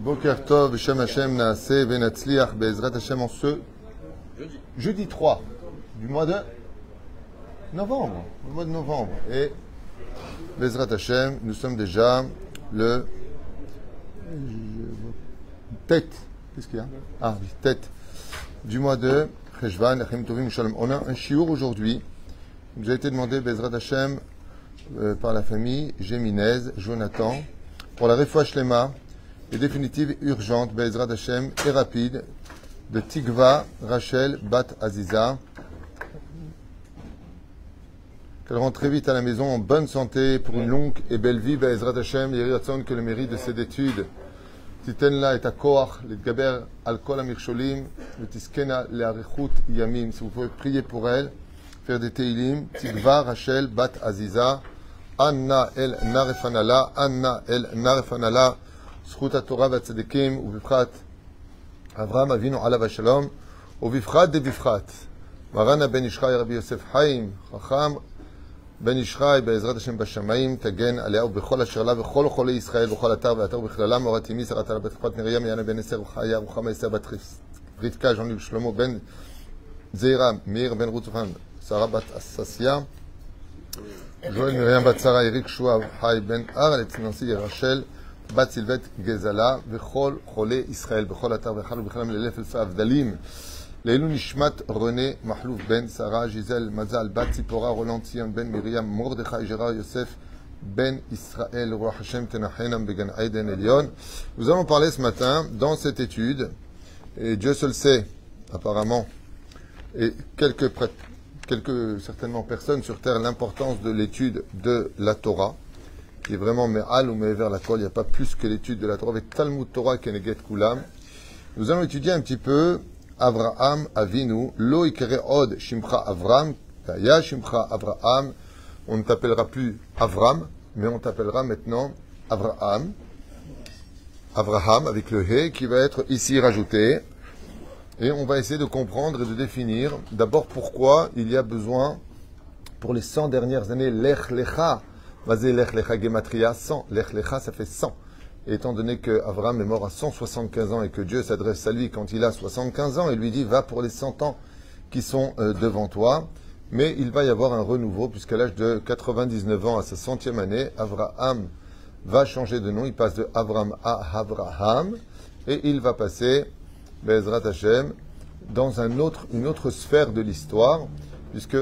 Boker Tov, Shem Hashem, Naaseh, Benatzliach, Bezrat Hashem en ce jeudi 3 du mois de novembre. Le mois de novembre. Et Bezrat Hashem, nous sommes déjà le tête. Qu'est-ce qu'il y a? Ah oui, tête du mois de Cheshvan, Tovim Shalom. On a un chiour aujourd'hui. Il nous a été demandé Bezrat Hashem euh, par la famille Géminez, Jonathan, pour la Refoua Shlema et définitive urgente, Bezrat Hashem et rapide, de Tigva Rachel Bat Aziza. Qu'elle rentre très vite à la maison en bonne santé pour une longue et belle vie, Bezrat Hashem, Yeri que le mérite de ses études. תיתן לה את הכוח להתגבר על כל המכשולים ותזכנה לאריכות ימים. Si vous pouvez prier pour elle, faire des teilim, תקווה רשל בת עזיזה, אנא אל נרפנה לה, אנא אל נרפנה לה, זכות התורה והצדיקים, ובפחת אברהם אבינו עליו השלום, ובפחת דבפחת. מרן הבן איש חי רבי יוסף חיים, חכם בן איש חי בעזרת השם בשמיים, תגן עליה ובכל אשר לה וכל חולי ישראל וכל אתר ואתר בכללם, אורת אמי שרת על בת כפת נריה מיאנה בן עשר וחיה רוחמה עשר בת רבקה ז'וני ושלמה בן זעירה מאיר בן רוצופן שרה בת עששיה ג'ואל מרים בת שרה יריק שועה חי בן ארץ נשיא רשל בת סילבט גזלה וכל חולי ישראל בכל אתר ואכלו בכללם ללף אלפי הבדלים לעילוי נשמת רונה מחלוף בן שרה, ז'יזל מזל, בת ציפורה, רולנד ציון, בן מרים, מרדכי, ג'רר יוסף, Ben Israël, Roi Hashem Tenachenam Began Aiden Elion. Nous allons parler ce matin dans cette étude, et Dieu seul sait, apparemment, et quelques, quelques certainement personnes sur terre, l'importance de l'étude de la Torah, qui est vraiment Me'al ou vers la Kol, il n'y a pas plus que l'étude de la Torah, avec Talmud Torah Keneget Kulam. Nous allons étudier un petit peu Avraham Avinu, Lo Od Shimcha Avram, Kaya Shimcha Avraham. On ne t'appellera plus Avram, mais on t'appellera maintenant Avraham. Avraham avec le He qui va être ici rajouté. Et on va essayer de comprendre et de définir d'abord pourquoi il y a besoin pour les 100 dernières années, Lech Lecha, Vasé Lech Lecha Gematria, 100. Lech Lecha, ça fait 100. Et étant donné que Abraham est mort à 175 ans et que Dieu s'adresse à lui quand il a 75 ans et lui dit va pour les 100 ans qui sont euh, devant toi, mais il va y avoir un renouveau puisqu'à l'âge de 99 ans à sa centième année, Abraham va changer de nom, il passe de Abraham à Abraham et il va passer, Bezrat Hashem, dans une autre sphère de l'histoire puisque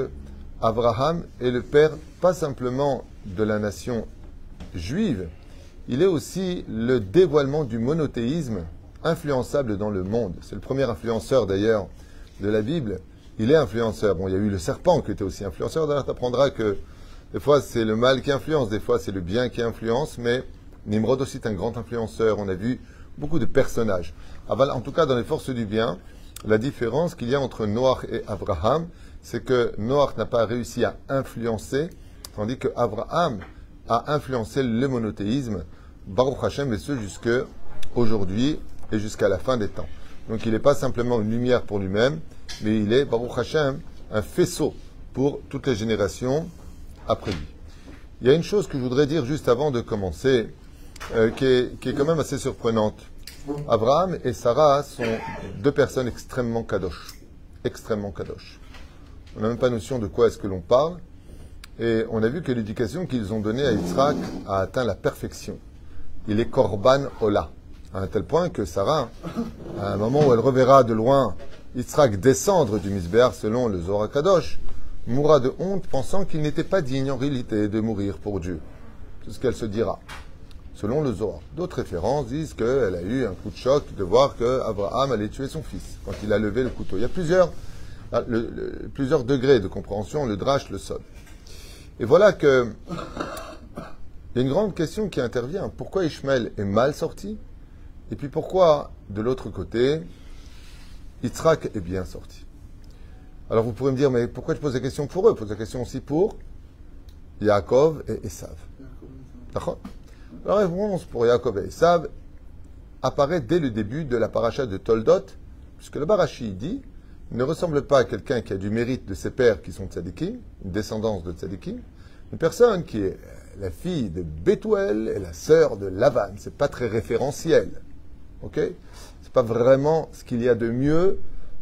Abraham est le père pas simplement de la nation juive, il est aussi le dévoilement du monothéisme influençable dans le monde. C'est le premier influenceur d'ailleurs de la Bible. Il est influenceur. Bon, il y a eu le serpent qui était aussi influenceur. D'ailleurs, tu apprendras que des fois c'est le mal qui influence, des fois c'est le bien qui influence, mais Nimrod aussi est un grand influenceur. On a vu beaucoup de personnages. En tout cas, dans les forces du bien, la différence qu'il y a entre Noach et Abraham, c'est que Noach n'a pas réussi à influencer, tandis que Abraham a influencé le monothéisme Baruch Hashem, et ce jusque aujourd'hui et jusqu'à la fin des temps. Donc il n'est pas simplement une lumière pour lui-même, mais il est, Baruch Hashem, un faisceau pour toutes les générations après lui. Il y a une chose que je voudrais dire juste avant de commencer, euh, qui, est, quand même assez surprenante. Abraham et Sarah sont deux personnes extrêmement kadosh. Extrêmement kadosh. On n'a même pas notion de quoi est-ce que l'on parle. Et on a vu que l'éducation qu'ils ont donnée à Yitzhak a atteint la perfection il est Korban Ola. À un tel point que Sarah, à un moment où elle reverra de loin Yitzhak descendre du Misbéar selon le Zohar Kadosh, mourra de honte pensant qu'il n'était pas digne en réalité de mourir pour Dieu. C'est ce qu'elle se dira, selon le Zohar. D'autres références disent qu'elle a eu un coup de choc de voir qu'Abraham allait tuer son fils quand il a levé le couteau. Il y a plusieurs, ah, plusieurs degrés de compréhension, le drache, le sol. Et voilà que il y a une grande question qui intervient. Pourquoi Ishmael est mal sorti? Et puis pourquoi, de l'autre côté, Yitzhak est bien sorti? Alors vous pourrez me dire, mais pourquoi je pose la question pour eux? Je pose la question aussi pour Yaakov et Esav. D'accord? La réponse pour Yaakov et Esav apparaît dès le début de la paracha de Toldot, puisque le Barashi dit ne ressemble pas à quelqu'un qui a du mérite de ses pères qui sont tzadikim, une descendance de tzadikim, une personne qui est la fille de Bethuel et la sœur de Lavan. C'est pas très référentiel. Ok? C'est pas vraiment ce qu'il y a de mieux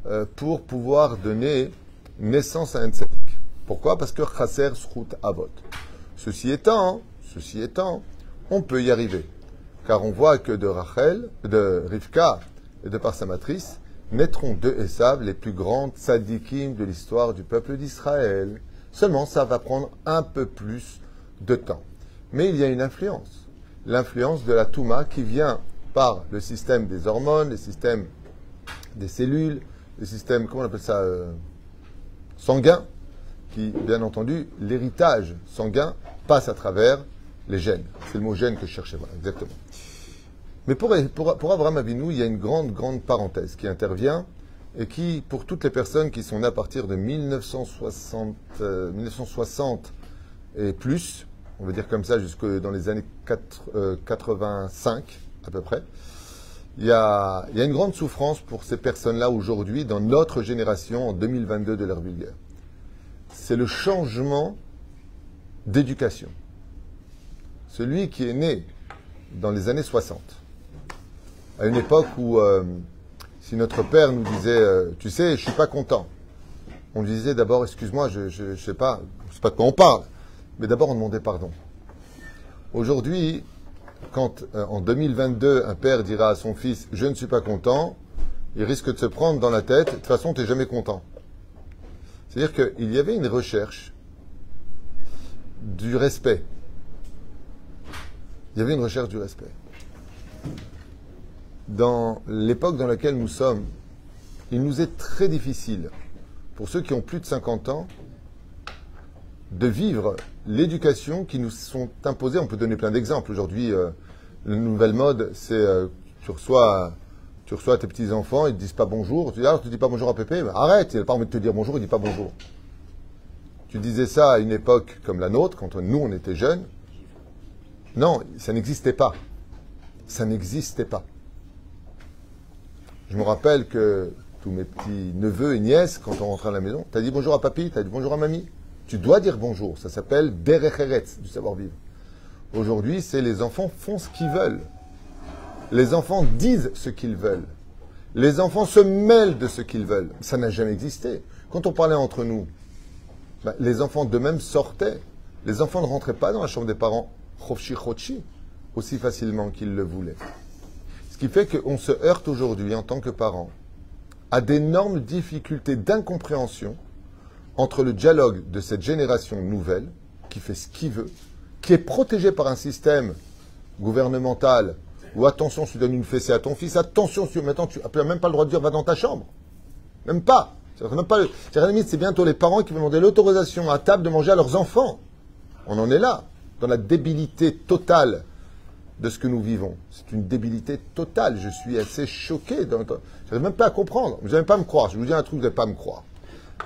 euh, pour pouvoir donner naissance à un tzaddik. Pourquoi? Parce que chaser srout avot. Ceci étant, ceci étant, on peut y arriver. Car on voit que de Rachel, de Rivka et de par sa matrice, naîtront deux Esav les plus grandes tzadikim de l'histoire du peuple d'Israël. Seulement, ça va prendre un peu plus de temps. Mais il y a une influence. L'influence de la Touma qui vient par le système des hormones, le système des cellules, le système, comment on appelle ça, euh, sanguin, qui, bien entendu, l'héritage sanguin passe à travers les gènes. C'est le mot gène que je cherchais, voilà, exactement. Mais pour, pour, Abraham Avinu, il y a une grande, grande parenthèse qui intervient et qui, pour toutes les personnes qui sont nées à partir de 1960, 1960 euh, et plus, on va dire comme ça, jusque dans les années 4, 85 euh, à peu près, il y, a, il y a une grande souffrance pour ces personnes-là aujourd'hui, dans notre génération, en 2022 de l'ère vulgaire. C'est le changement d'éducation. Celui qui est né dans les années 60, à une époque où euh, si notre père nous disait, euh, tu sais, je suis pas content, on lui disait d'abord, excuse-moi, je, je, sais pas, je pas de quoi on parle, mais d'abord on demandait pardon. Aujourd'hui, quand euh, en 2022 un père dira à son fils, je ne suis pas content, il risque de se prendre dans la tête, de toute façon, tu n'es jamais content. C'est-à-dire qu'il y avait une recherche du respect. Il y avait une recherche du respect dans l'époque dans laquelle nous sommes, il nous est très difficile, pour ceux qui ont plus de 50 ans, de vivre l'éducation qui nous sont imposées. On peut donner plein d'exemples. Aujourd'hui, euh, la nouvelle mode, c'est euh, tu reçois tu reçois tes petits-enfants, ils ne disent pas bonjour. Tu dis, alors, tu dis pas bonjour à Pépé? Arrête, il n'a pas envie de te dire bonjour, il ne dit pas bonjour. Tu disais ça à une époque comme la nôtre, quand nous, on était jeunes. Non, ça n'existait pas. Ça n'existait pas. Je me rappelle que tous mes petits neveux et nièces, quand on rentrait à la maison, tu as dit bonjour à papy, tu as dit bonjour à mamie. Tu dois dire bonjour. Ça s'appelle Derecheretz, du savoir-vivre. Aujourd'hui, c'est les enfants font ce qu'ils veulent. Les enfants disent ce qu'ils veulent. Les enfants se mêlent de ce qu'ils veulent. Ça n'a jamais existé. Quand on parlait entre nous, ben, les enfants d'eux-mêmes sortaient. Les enfants ne rentraient pas dans la chambre des parents, aussi facilement qu'ils le voulaient. Ce qui fait qu'on se heurte aujourd'hui, en tant que parents, à d'énormes difficultés d'incompréhension entre le dialogue de cette génération nouvelle, qui fait ce qu'il veut, qui est protégé par un système gouvernemental où attention, tu donnes une fessée à ton fils, attention, tu, maintenant tu n'as même pas le droit de dire va dans ta chambre. Même pas. C'est bientôt les parents qui vont demander l'autorisation à table de manger à leurs enfants. On en est là, dans la débilité totale de ce que nous vivons. C'est une débilité totale. Je suis assez choqué. Je n'arrive même pas à comprendre. Vous n'allez pas me croire. Je vous dis un truc, vous n'allez pas me croire.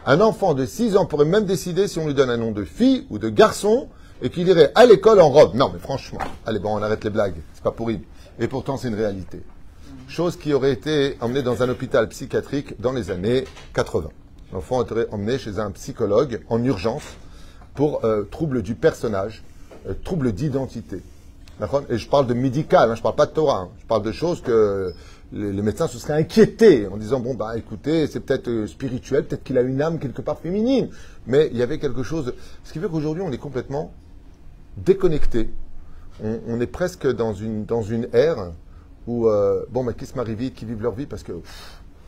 Un enfant de 6 ans pourrait même décider si on lui donne un nom de fille ou de garçon et qu'il irait à l'école en robe. Non, mais franchement, allez, bon, on arrête les blagues. C'est pas pourri. Et pourtant, c'est une réalité. Chose qui aurait été emmenée dans un hôpital psychiatrique dans les années 80. L'enfant été emmené chez un psychologue en urgence pour euh, trouble du personnage, euh, trouble d'identité. Et je parle de médical, hein, je ne parle pas de Torah. Hein. Je parle de choses que les, médecins se seraient inquiétés en disant bon bah écoutez c'est peut-être euh, spirituel, peut-être qu'il a une âme quelque part féminine, mais il y avait quelque chose. Ce qui fait qu'aujourd'hui on est complètement déconnecté. On, est presque dans une dans une ère où euh, bon mais qui se marient vite, qui vivent leur vie parce que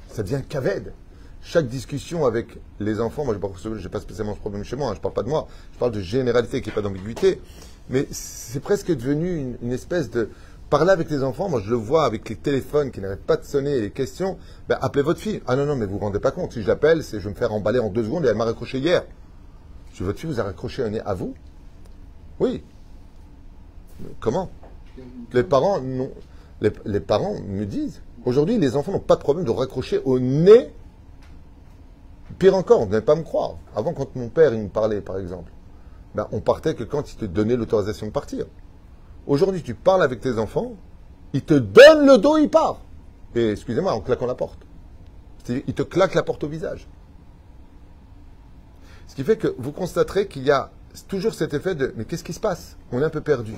ça devient caved. Chaque discussion avec les enfants, moi je n'ai pas spécialement ce problème chez moi, hein, je ne parle pas de moi, je parle de généralité qui n'est pas d'ambiguïté. Mais c'est presque devenu une, espèce de... Parler avec les enfants, moi je le vois avec les téléphones qui n'arrêtent pas de sonner et les questions. Ben, appelez votre fille. Ah non, non, mais vous vous rendez pas compte. Si je l'appelle, c'est je vais me faire emballer en deux secondes et elle m'a raccroché hier. Si votre fille vous a raccroché un nez à vous? Oui. Comment? Les parents. Les, parents me disent. Aujourd'hui, les enfants n'ont pas de problème de raccrocher au nez. Pire encore, vous n'allez pas me croire. Avant, quand mon père il me parlait, par exemple, ben, on partait que quand il te donnait l'autorisation de partir. Aujourd'hui, tu parles avec tes enfants, il te donne le dos, il part. Et excusez-moi, en claquant la porte. Il te claque la porte au visage. Ce qui fait que vous constaterez qu'il y a toujours cet effet de mais qu'est-ce qui se passe? On est un peu perdu.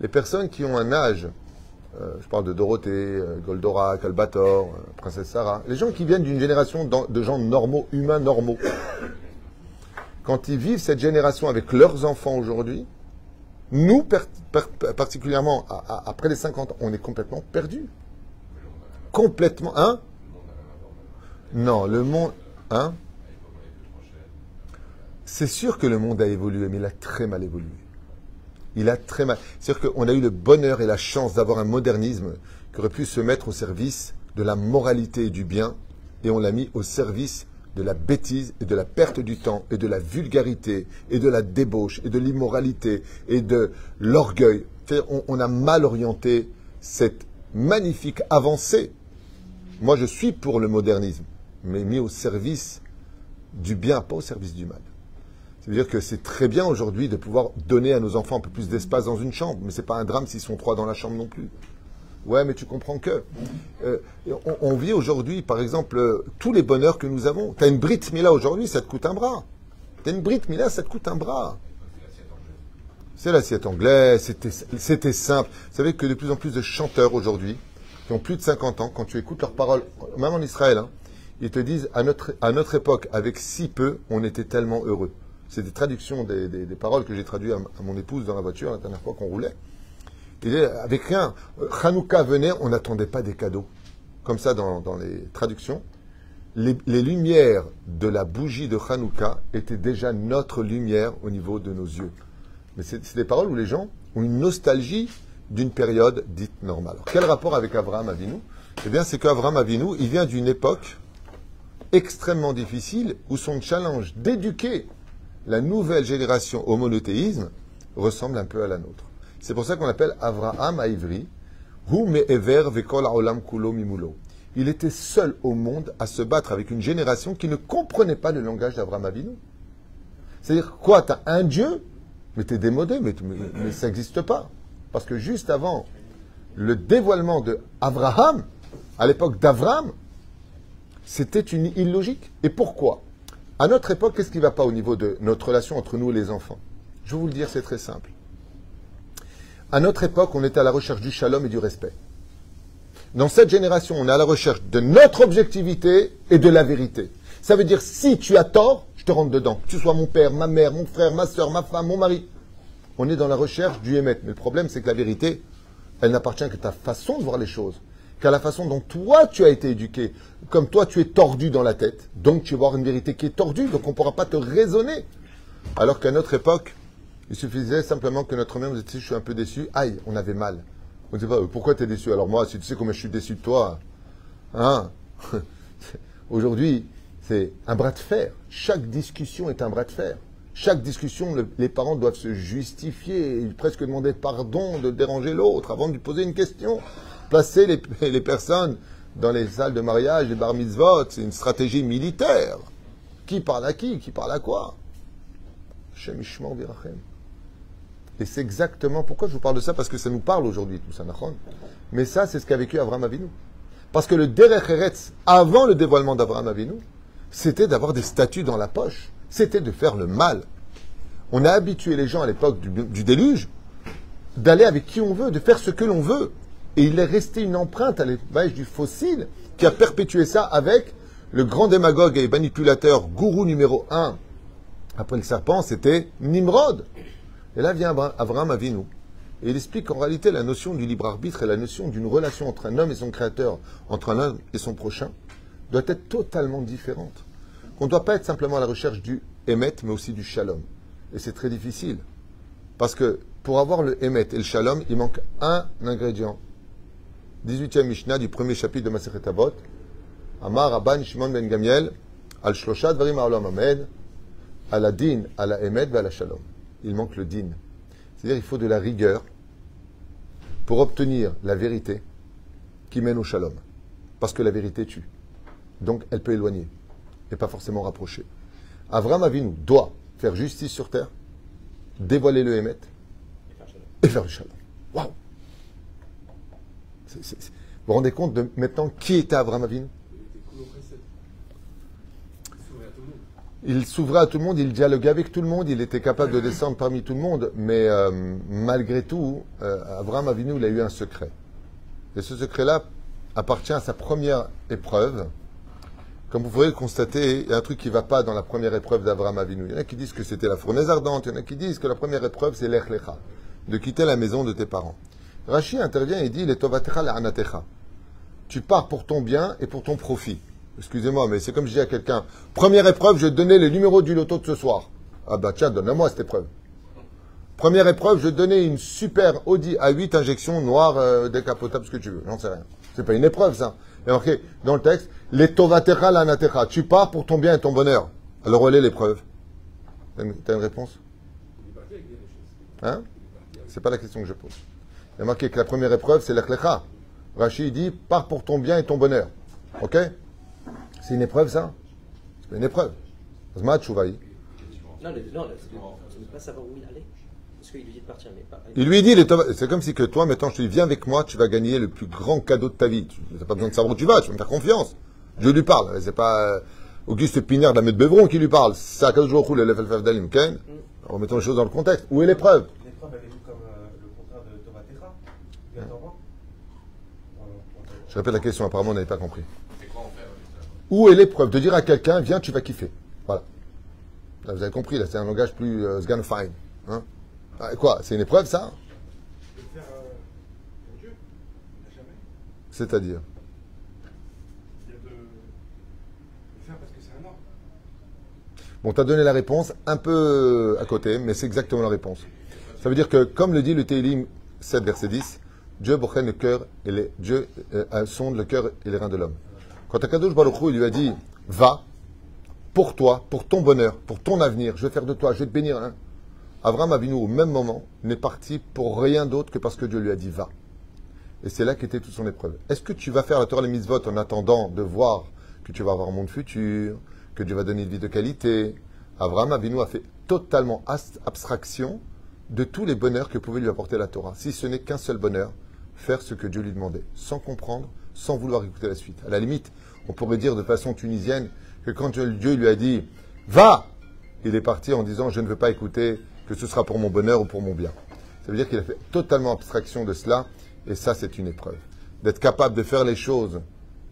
Les personnes qui ont un âge euh, je parle de Dorothée, euh, Goldorak, Albator, euh, Princesse Sarah, les gens qui viennent d'une génération de gens normaux, humains normaux, quand ils vivent cette génération avec leurs enfants aujourd'hui, nous, particulièrement après les 50 ans, on est complètement perdus. Complètement, hein? Non, le monde, hein? C'est sûr que le monde a évolué, mais il a très mal évolué. Il a très mal. C'est-à-dire qu'on a eu le bonheur et la chance d'avoir un modernisme qui aurait pu se mettre au service de la moralité et du bien, et on l'a mis au service de la bêtise et de la perte du temps et de la vulgarité et de la débauche et de l'immoralité et de l'orgueil. On, on a mal orienté cette magnifique avancée. Moi, je suis pour le modernisme, mais mis au service du bien, pas au service du mal. C'est-à-dire que c'est très bien aujourd'hui de pouvoir donner à nos enfants un peu plus d'espace dans une chambre, mais c'est pas un drame s'ils sont trois dans la chambre non plus. Ouais, mais tu comprends que euh, on, vit aujourd'hui, par exemple, euh, tous les bonheurs que nous avons. Tu as une Brit Mila aujourd'hui, ça te coûte un bras. Tu as une Brit Mila, ça te coûte un bras. C'est l'assiette anglaise, c'était c'était simple. Vous savez que de plus en plus de chanteurs aujourd'hui, qui ont plus de 50 ans, quand tu écoutes leurs paroles, même en Israël, hein, ils te disent à notre, à notre époque, avec si peu, on était tellement heureux. C'est des traductions des, paroles que j'ai traduites à, mon épouse dans la voiture la dernière fois qu'on roulait. Il avec rien. Euh, Hanouka venait, on n'attendait pas des cadeaux. Comme ça dans, les traductions. Les, lumières de la bougie de Hanouka étaient déjà notre lumière au niveau de nos yeux. Mais c'est des paroles où les gens ont une nostalgie d'une période dite normale. Quel rapport avec Abraham Avinu? Eh bien, c'est qu'Abraham Avinu, il vient d'une époque extrêmement difficile où son challenge d'éduquer la nouvelle génération au monothéisme ressemble un peu à la nôtre. C'est pour ça qu'on appelle Abraham à Ivry. Il était seul au monde à se battre avec une génération qui ne comprenait pas le langage d'Abraham Avinu. C'est-à-dire, quoi, t'as un Dieu, mais t'es démodé, mais, ça n'existe pas. Parce que juste avant le dévoilement de à l'époque d'Abraham, c'était une illogique. Et pourquoi? À notre époque, qu'est-ce qui ne va pas au niveau de notre relation entre nous et les enfants? Je vais vous le dire, c'est très simple. À notre époque, on était à la recherche du shalom et du respect. Dans cette génération, on est à la recherche de notre objectivité et de la vérité. Ça veut dire, si tu as tort, je te rentre dedans. Que tu sois mon père, ma mère, mon frère, ma soeur, ma femme, mon mari. On est dans la recherche du émettre. Mais le problème, c'est que la vérité, elle n'appartient qu'à ta façon de voir les choses, qu'à la façon dont toi tu as été éduqué. Comme toi tu es tordu dans la tête, donc tu vas avoir une vérité qui est tordue, donc on ne pourra pas te raisonner. Alors qu'à notre époque, il suffisait simplement que notre mère nous dise je suis un peu déçu, aïe, on avait mal. On ne disait pas euh, pourquoi tu es déçu? Alors moi, si tu sais comment je suis déçu de toi, hein? Aujourd'hui, c'est un bras de fer. Chaque discussion est un bras de fer. Chaque discussion, le- les parents doivent se justifier, presque demander pardon de déranger l'autre avant de lui poser une question. Placer les, personnes dans les salles de mariage, les bar mitzvot, c'est une stratégie militaire. Qui parle à qui? Qui parle à quoi? Et c'est exactement pourquoi je vous parle de ça, parce que ça nous parle aujourd'hui, tout ça. Mais ça, c'est ce qu'a vécu Abraham Avinu. Parce que le Derech Eretz, avant le dévoilement d'Abraham Avinu, c'était d'avoir des statues dans la poche. C'était de faire le mal. On a habitué les gens à l'époque du déluge d'aller avec qui on veut, de faire ce que l'on veut. Et il est resté une empreinte à l'image du fossile qui a perpétué ça avec le grand démagogue et manipulateur gourou numéro un après le serpent, c'était Nimrod. Et là vient Abraham Avinu. Et il explique qu'en réalité, la notion du libre arbitre et la notion d'une relation entre un homme et son créateur, entre un homme et son prochain, doit être totalement différente. Qu'on ne doit pas être simplement à la recherche du émet, mais aussi du shalom. Et c'est très difficile. Parce que pour avoir le émet et le shalom, il manque un ingrédient. 18e Mishnah du premier chapitre de Masechet Avot. Amar Rabban Shimon ben Gamiel, al shlosha dvarim ha'olam amed, à la din, à la émet et à la shalom. Il manque le din. C'est-à-dire il faut de la rigueur pour obtenir la vérité qui mène au shalom. Parce que la vérité tue. Donc elle peut éloigner et pas forcément rapprocher. Avram Avinu doit faire justice sur terre, dévoiler le Hémet et faire le shalom. Waouh Vous vous rendez compte de maintenant qui était Avram Avinu Il s'ouvrait à tout le monde, il dialoguait avec tout le monde, il était capable de descendre parmi tout le monde, mais euh, malgré tout, euh, Abraham il a eu un secret. Et ce secret-là appartient à sa première épreuve. Comme vous pourrez le constater, il y a un truc qui ne va pas dans la première épreuve d'Abraham Avinu. Il y en a qui disent que c'était la fournaise ardente, il y en a qui disent que la première épreuve c'est l'echlecha, de quitter la maison de tes parents. Rashi intervient et dit, les. Tu pars pour ton bien et pour ton profit. Excusez-moi, mais c'est comme je dis à quelqu'un, première épreuve, je vais te donner le numéro du loto de ce soir. Ah bah tiens, donne-moi cette épreuve. Première épreuve, je vais te donner une super Audi A8 injection noire euh, décapotable, ce que tu veux. J'en sais rien. C'est pas une épreuve, ça. A marqué dans le texte, les tovatecha la anatecha. Tu pars pour ton bien et ton bonheur. Alors, où est l'épreuve t'as une réponse? Hein? C'est pas la question que je pose. Il y a marqué que la première épreuve, c'est l'echlecha. Rachid dit, pars pour ton bien et ton bonheur. Ok? C'est une épreuve, ça? C'est pas une épreuve. Zma tchouvaï. Non, non, ne pas savoir où il allait. Parce qu'il lui dit de partir, mais pas. Il lui dit, c'est comme si que toi, maintenant, je te dis, viens avec moi, tu vas gagner le plus grand cadeau de ta vie. Tu n'as pas besoin de savoir où tu vas, tu vas me faire confiance. Dieu lui parle. C'est pas euh, Auguste Pinard de la Mette Beuvron qui lui parle. C'est à jours où le level Fef Dalim, Ken. Remettons les choses dans le contexte. Où est l'épreuve? L'épreuve, elle est vue comme euh, le contraire de Tovatecha. Bien Torah. Voilà. Je répète la question, apparemment, on n'avait pas compris. Où est l'épreuve? De dire à quelqu'un, viens, tu vas kiffer. Voilà. Là, vous avez compris, là, c'est un langage plus euh, fine. Hein Ah, quoi C'est une épreuve, ça? Euh. C'est-à-dire? Bon, tu as donné la réponse un peu à côté, mais c'est exactement la réponse. Ça veut dire que, comme le dit le Télim 7, verset 10, Dieu bochène le cœur et les, Dieu euh, sonde le cœur et les reins de l'homme. Quand Akadosh Baruch Hu, il lui a dit, va, pour toi, pour ton bonheur, pour ton avenir, je vais faire de toi, je vais te bénir. Hein. Abraham Avinu, au même moment, n'est parti pour rien d'autre que parce que Dieu lui a dit, va. Et c'est là qu'était toute son épreuve. Est-ce que tu vas faire la Torah les mitzvot en attendant de voir que tu vas avoir un monde futur, que Dieu va donner une vie de qualité? Abraham Avinu a fait totalement abstraction de tous les bonheurs que pouvait lui apporter la Torah. Si ce n'est qu'un seul bonheur, faire ce que Dieu lui demandait, sans comprendre, sans vouloir écouter la suite. À la limite, on pourrait dire de façon tunisienne que quand Dieu lui a dit Va il est parti en disant Je ne veux pas écouter, que ce sera pour mon bonheur ou pour mon bien. Ça veut dire qu'il a fait totalement abstraction de cela, et ça, c'est une épreuve. D'être capable de faire les choses,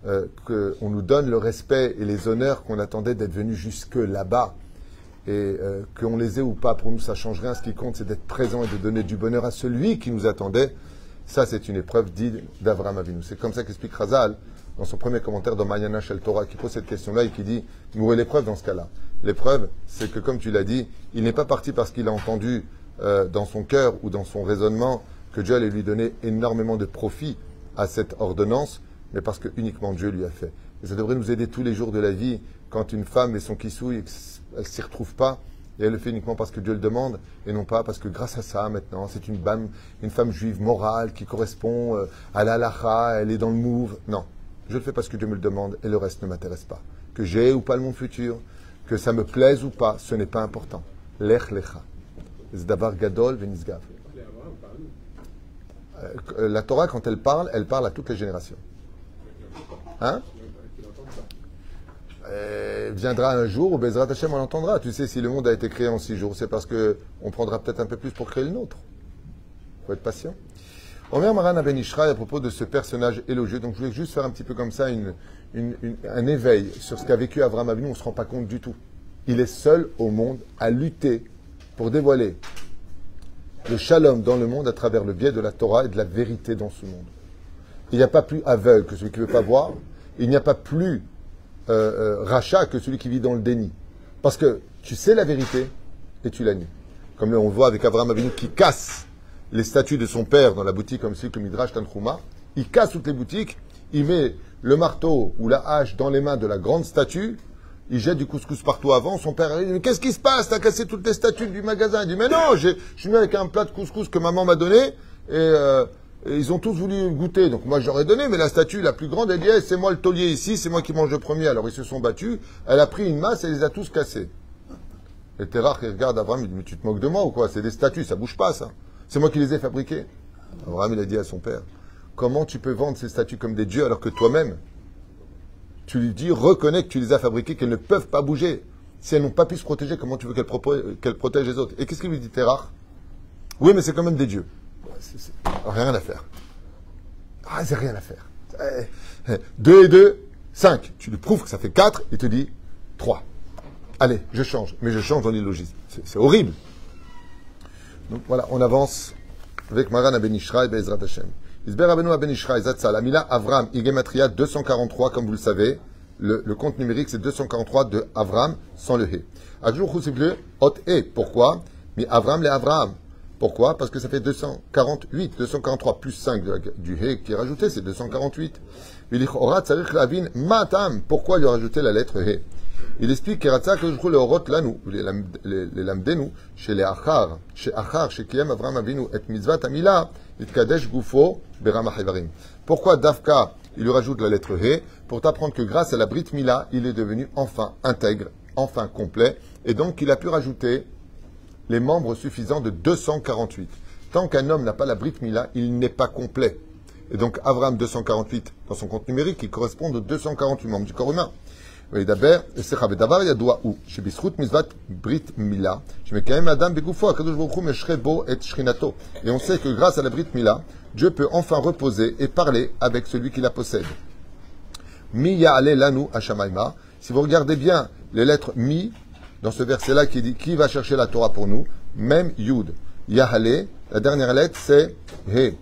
euh, qu'on nous donne le respect et les honneurs qu'on attendait d'être venus jusque là-bas, et euh, qu'on les ait ou pas, pour nous, ça change rien. Ce qui compte, c'est d'être présent et de donner du bonheur à celui qui nous attendait. Ça, c'est une épreuve dite d'Avraham Avinu. C'est comme ça qu'explique Razal dans son premier commentaire dans Mayana Shel Torah, qui pose cette question-là et qui dit Où est l'épreuve dans ce cas-là? L'épreuve, c'est que, comme tu l'as dit, il n'est pas parti parce qu'il a entendu euh, dans son cœur ou dans son raisonnement que Dieu allait lui donner énormément de profit à cette ordonnance, mais parce que uniquement Dieu lui a fait. Et ça devrait nous aider tous les jours de la vie quand une femme et son kissouille, elle s'y retrouve pas, et elle le fait uniquement parce que Dieu le demande, et non pas parce que grâce à ça, maintenant, c'est une femme, une femme juive morale qui correspond euh, à la halakha, elle est dans le move. Non, je le fais parce que Dieu me le demande, et le reste ne m'intéresse pas. Que j'ai ou pas le monde futur, que ça me plaise ou pas, ce n'est pas important. Lech lecha. Zdavar gadol venisgav. Euh, La Torah, quand elle parle, elle parle à toutes les générations. Hein? Euh, viendra un jour où Bezrat Hashem on l'entendra. Tu sais, si le monde a été créé en six jours, c'est parce que on prendra peut-être un peu plus pour créer le nôtre. faut être patient. Omer Maran Ben Ishraï à propos de ce personnage élogieux. Donc je voulais juste faire un petit peu comme ça un éveil sur ce qu'a vécu Avraham Avinu. On ne se rend pas compte du tout. Il est seul au monde à lutter pour dévoiler le shalom dans le monde à travers le biais de la Torah et de la vérité dans ce monde. Il n'y a pas plus aveugle que celui qui ne veut pas voir. Il n'y a pas plus euh, euh, rachat que celui qui vit dans le déni. Parce que tu sais la vérité et tu la nies. Comme on le voit avec Abraham Avinu qui casse les statues de son père dans la boutique, comme celui que Midrash Tanchuma. Il casse toutes les boutiques, il met le marteau ou la hache dans les mains de la grande statue, il jette du couscous partout avant. Son père arrive, mais qu'est-ce qui se passe? T'as cassé toutes les statues du magasin. Il dit, mais non, je suis venu avec un plat de couscous que maman m'a donné et, euh, ils ont tous voulu goûter. Donc moi j'aurais donné, mais la statue la plus grande, elle dit, Eh, c'est moi le taulier ici, c'est moi qui mange le premier. Alors ils se sont battus, elle a pris une masse et les a tous cassés. Et Terach, regarde Abraham, il dit, mais tu te moques de moi ou quoi? C'est des statues, ça bouge pas ça. C'est moi qui les ai fabriquées. Abraham, il a dit à son père, comment tu peux vendre ces statues comme des dieux alors que toi-même, tu lui dis, reconnais que tu les as fabriquées, qu'elles ne peuvent pas bouger. Si elles n'ont pas pu se protéger, comment tu veux qu'elles qu'elles protègent les autres? Et qu'est-ce qu'il lui dit Terach Oui, mais c'est quand même des dieux. Rien à faire. Ah, c'est rien à faire. 2 et 2, 5. Tu lui prouves que ça fait 4, il te dit 3. Allez, je change. Mais je change dans l'illogisme. C'est horrible. Donc voilà, on avance avec Maran Aben Ishraï Bezrat Hashem. Isber Rabbeinu Aben Ishraï Zatzal. Amila Avram, Igematria 243, comme vous le savez. Le, compte numérique, c'est 243 de Avram, sans le He. Ajou Choussivle, Hot E. Pourquoi? Mais Avram, les Avram. Pourquoi? Parce que ça fait 248. 243 plus 5 de la- du He qui est rajouté, c'est 248. Vilichora Tsarik Lavin Matam. Pourquoi lui rajouter la lettre He il explique que Ratzak le jour le horot lanu, les lam- les les lamdenu, chez les achar, chez achar, chez kiyam Avram et mitzvat it kadesh gufo, berama. Pourquoi Dafka, il lui rajoute la lettre He, pour t'apprendre que grâce à la Brit Mila, il est devenu enfin intègre, enfin complet, et donc il a pu rajouter les membres suffisants de 248. Tant qu'un homme n'a pas la Brit Mila, il n'est pas complet. Et donc Avram 248 dans son compte numérique, il correspond aux 248 membres du corps humain. Et d'abord, Et on sait que grâce à la Brit Mila, Dieu peut enfin reposer et parler avec celui qui la possède. Mi Si vous regardez bien les lettres mi, dans ce verset-là qui dit qui va chercher la Torah pour nous, même yud. Yahale, la dernière lettre c'est he.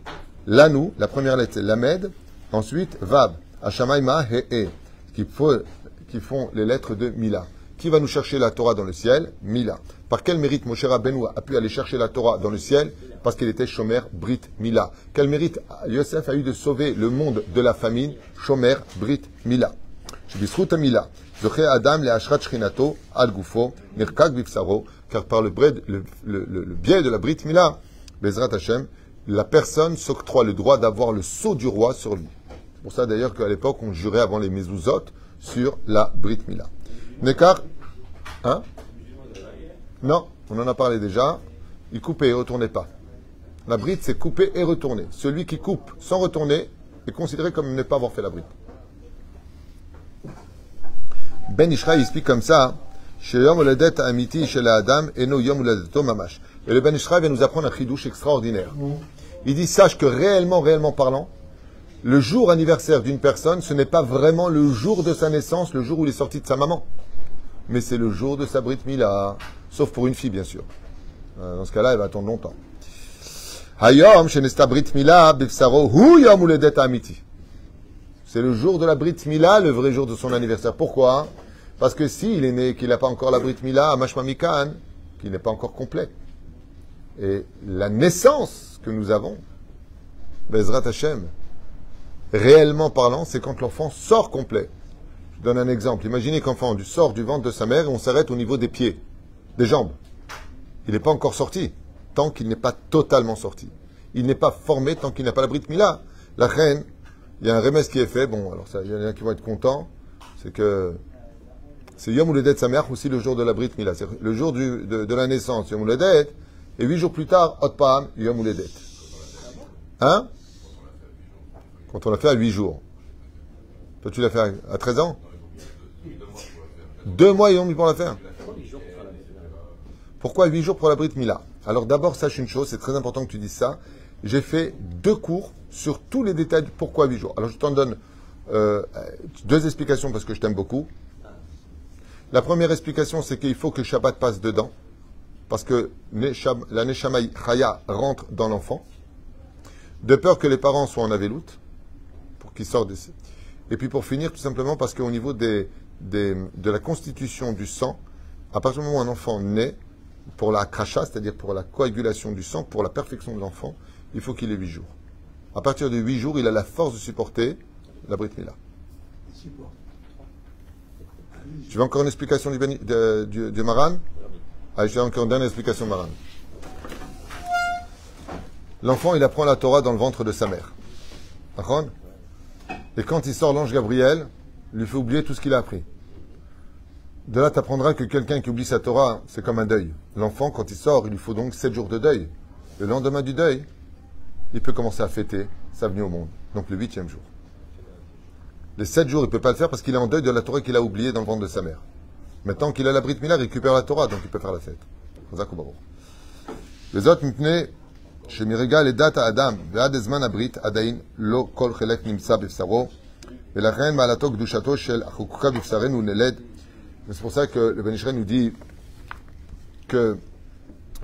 Lanu, la première lettre c'est lamed. Ensuite vav. Hashamaima he e. Qui, faut- qui font les lettres de Mila. Qui va nous chercher la Torah dans le ciel? Mila. Par quel mérite Moshe Rabbeinu a pu aller chercher la Torah dans le ciel? Parce qu'il était Shomer Brit Mila. Quel mérite Yosef a eu de sauver le monde de la famine? Shomer Brit Mila. Adam le Ashrat Shchinato al car par le, le, le, le biais de la Brit Mila, Bezrat Hashem, la personne s'octroie le droit d'avoir le sceau du roi sur lui. C'est pour ça d'ailleurs qu'à l'époque, on jurait avant les mezuzot sur la Brit Mila. Nekar, hein? Non, on en a parlé déjà. Il coupait et retournait pas. La bride, c'est couper et retourner. Celui qui coupe sans retourner est considéré comme ne pas avoir fait la bride. Ben Ishraï explique comme ça chez Yom Oledet Amiti chez la Adam et no Yom Oledeto Mamash. Et le Ben Ishraï vient nous apprendre un chidouche extraordinaire. Il dit sache que réellement, réellement parlant, le jour anniversaire d'une personne, ce n'est pas vraiment le jour de sa naissance, le jour où il est sorti de sa maman. Mais c'est le jour de sa Brit Mila. Sauf pour une fille, bien sûr. Euh, Dans ce cas-là, elle va attendre longtemps. Hayom, Shenesta Brit Mila, Bifsaro, Hu Yom Uledet Amiti. C'est le jour de la Brit Mila, le vrai jour de son anniversaire. Pourquoi? Parce que s'il est né, qu'il n'a pas encore la Brit Mila, Mashmamikan, qu'il n'est pas encore complet. Et la naissance que nous avons, Bezrat Hashem, réellement parlant, c'est quand l'enfant sort complet. Je donne un exemple. Imaginez qu'enfant sort du ventre de sa mère et on s'arrête au niveau des pieds, des jambes. Il n'est pas encore sorti, tant qu'il n'est pas totalement sorti. Il n'est pas formé tant qu'il n'a pas la Brit Mila. La reine, il y a un remède qui est fait. Bon, alors ça, il y en a qui vont être contents. C'est que c'est Yom Uledet de sa mère aussi le jour de la Brit Mila. C'est le jour de, la naissance, Yom Uledet. Et huit jours plus tard, Hot Pam, Yom Uledet. Hein? Quand on l'a fait à huit jours. Toi, tu l'as fait à- à 13 ans? Deux mois, ils ont mis pour la faire. Pourquoi 8 jours pour la Brit Mila Alors d'abord, sache une chose, c'est très important que tu dises ça. J'ai fait deux cours sur tous les détails du pourquoi 8 jours. Alors je t'en donne euh, deux explications parce que je t'aime beaucoup. La première explication, c'est qu'il faut que Shabbat passe dedans. Parce que la Neshama rentre dans l'enfant. De peur que les parents soient en Avelout, pour qu'ils sortent d'ici. Et puis pour finir, tout simplement parce qu'au niveau de la constitution du sang, à partir du moment où un enfant naît, pour la crachat, c'est-à-dire pour la coagulation du sang, pour la perfection de l'enfant, il faut qu'il ait 8 jours. À partir de 8 jours, il a la force de supporter la Brit Mila. Tu veux encore une explication du, Maran? Allez, je vais encore une dernière explication Maran. L'enfant, il apprend la Torah dans le ventre de sa mère. Et quand il sort, l'ange Gabriel lui fait oublier tout ce qu'il a appris. De là, tu apprendras que quelqu'un qui oublie sa Torah, c'est comme un deuil. L'enfant, quand il sort, il lui faut donc sept jours de deuil. Le lendemain du deuil, il peut commencer à fêter sa venue au monde. Donc le huitième jour. Les sept jours, il ne peut pas le faire parce qu'il est en deuil de la Torah qu'il a oubliée dans le ventre de sa mère. Maintenant qu'il a la Brit Mila, il récupère la Torah, donc il peut faire la fête. Chazak ou Baruch. Les autres, Mipnei שמרגע לידת האדם ועד זמן הברית עדיין לא כל חלק נמצא בבשרו, ולכן מעלתו קדושתו של החוקוקה בבשרנו נלד. C'est pour ça que le Ben Israël nous dit que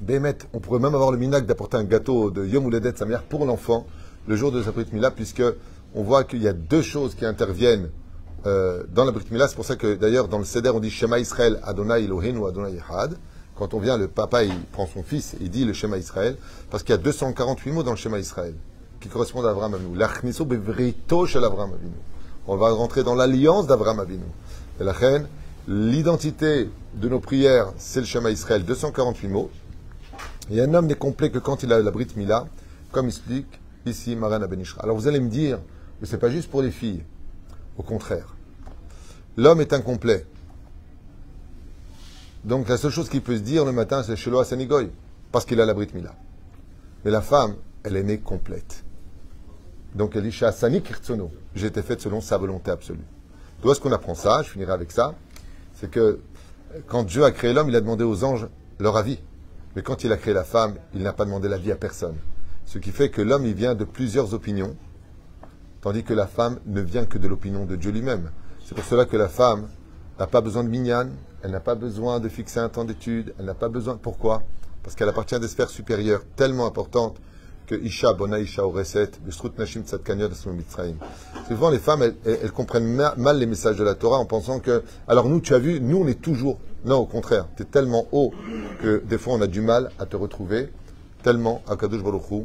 Bémet, on pourrait même avoir le minac d'apporter un gâteau de Yom Ouledet sa mère pour l'enfant le jour de sa Brit Mila, puisque on voit qu'il y a deux choses qui interviennent euh, dans la Brit Mila. C'est pour ça que d'ailleurs dans le Seder on dit Shema Israël Adonai Elohim ou Adonai Echad. Quand on vient, le papa il prend son fils et il dit le Shema Israël, parce qu'il y a 248 mots dans le Shema Israël qui correspondent à Abraham Avinu. L'achniso bevrito shel Abraham Avinu. On va rentrer dans l'alliance d'Abraham Avinu. Et la reine, l'identité de nos prières, c'est le Shema Israël, 248 mots. Et un homme n'est complet que quand il a la Brit Mila, comme explique ici Maran Abenishra. Alors vous allez me dire que ce n'est pas juste pour les filles. Au contraire. L'homme est incomplet. Donc la seule chose qu'il peut se dire le matin, c'est Shelo Asanigoy, parce qu'il a la Brit Mila. Mais la femme, elle est née complète. Donc elle dit Shasani Kirtsono. J'ai été faite selon sa volonté absolue. D'où est-ce qu'on apprend ça? Je finirai avec ça. C'est que quand Dieu a créé l'homme, il a demandé aux anges leur avis. Mais quand il a créé la femme, il n'a pas demandé l'avis à personne. Ce qui fait que l'homme, il vient de plusieurs opinions, tandis que la femme ne vient que de l'opinion de Dieu lui-même. C'est pour cela que la femme n'a pas besoin de minyan, elle n'a pas besoin de fixer un temps d'étude, elle n'a pas besoin. Pourquoi? Parce qu'elle appartient à des sphères supérieures tellement importantes que Isha, Bona Isha, Oreset, Bestrut Nashim Tzadkaniot, Mitzrayim. Souvent, les femmes, elles, comprennent ma- mal les messages de la Torah en pensant que, alors nous, tu as vu, nous, on est toujours. Non, au contraire, tu es tellement haut que des fois, on a du mal à te retrouver. Tellement, Akadosh Baruch Hu,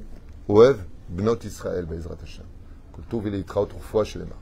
Oev, Bnot Israël, Be'ezrat Hashem. Kultouv il autrefois chez les mains.